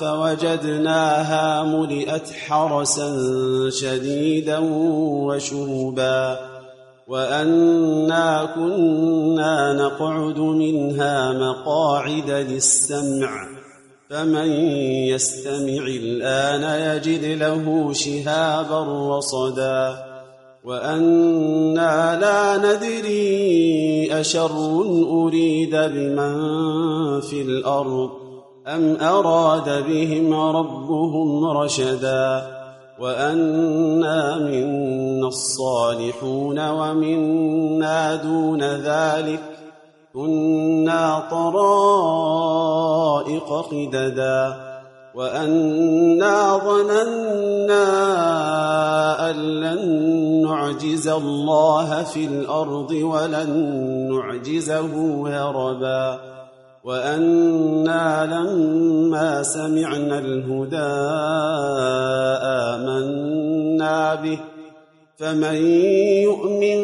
فوجدناها ملئت حرسا شديدا وشربا وأنا كنا نقعد منها مقاعد للسمع فمن يستمع الآن يجد له شهابا رصدا وأنا لا ندري أشر أريد بمن في الأرض ام اراد بهم ربهم رشدا وانا منا الصالحون ومنا دون ذلك كنا طرائق قددا وانا ظننا ان لن نعجز الله في الأرض ولن نعجزه هربا وأنا لما سمعنا الهدى امنا به فمن يؤمن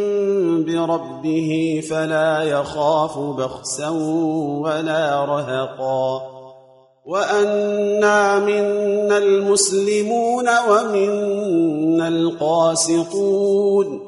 بربه فلا يخاف بخسا ولا رهقا وانا منا المسلمون ومنا القاسطون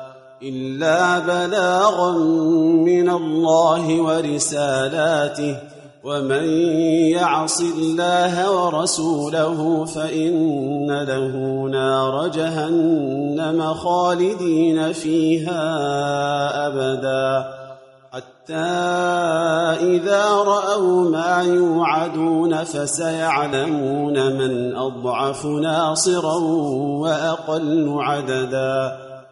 إلا بلاغا من الله ورسالاته ومن يعص الله ورسوله فإن له نار جهنم خالدين فيها أبدا. حتى إذا رأوا ما يوعدون فسيعلمون من أضعف ناصرا وأقل عددا.